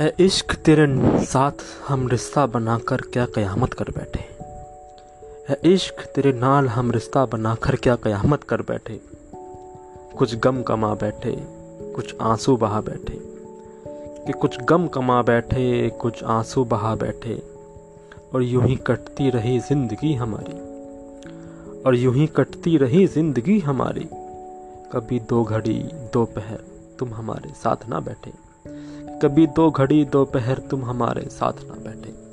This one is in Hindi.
ए इश्क तेरे साथ हम रिश्ता बनाकर क्या क़यामत कर बैठे? ए इश्क तेरे नाल हम रिश्ता बनाकर क्या क़यामत कर बैठे? कुछ गम कमा बैठे, कुछ आँसू बहा बैठे। कि कुछ गम कमा बैठे, कुछ आँसू बहा बैठे। और यूँ ही कटती रही ज़िंदगी हमारी। और यूँ ही कटती रही ज़िंदगी हमारी। कभी दो घड़ी, दो पहर तुम हमारे साथ ना बैठे। कभी दो घड़ी दोपहर तुम हमारे साथ ना बैठे।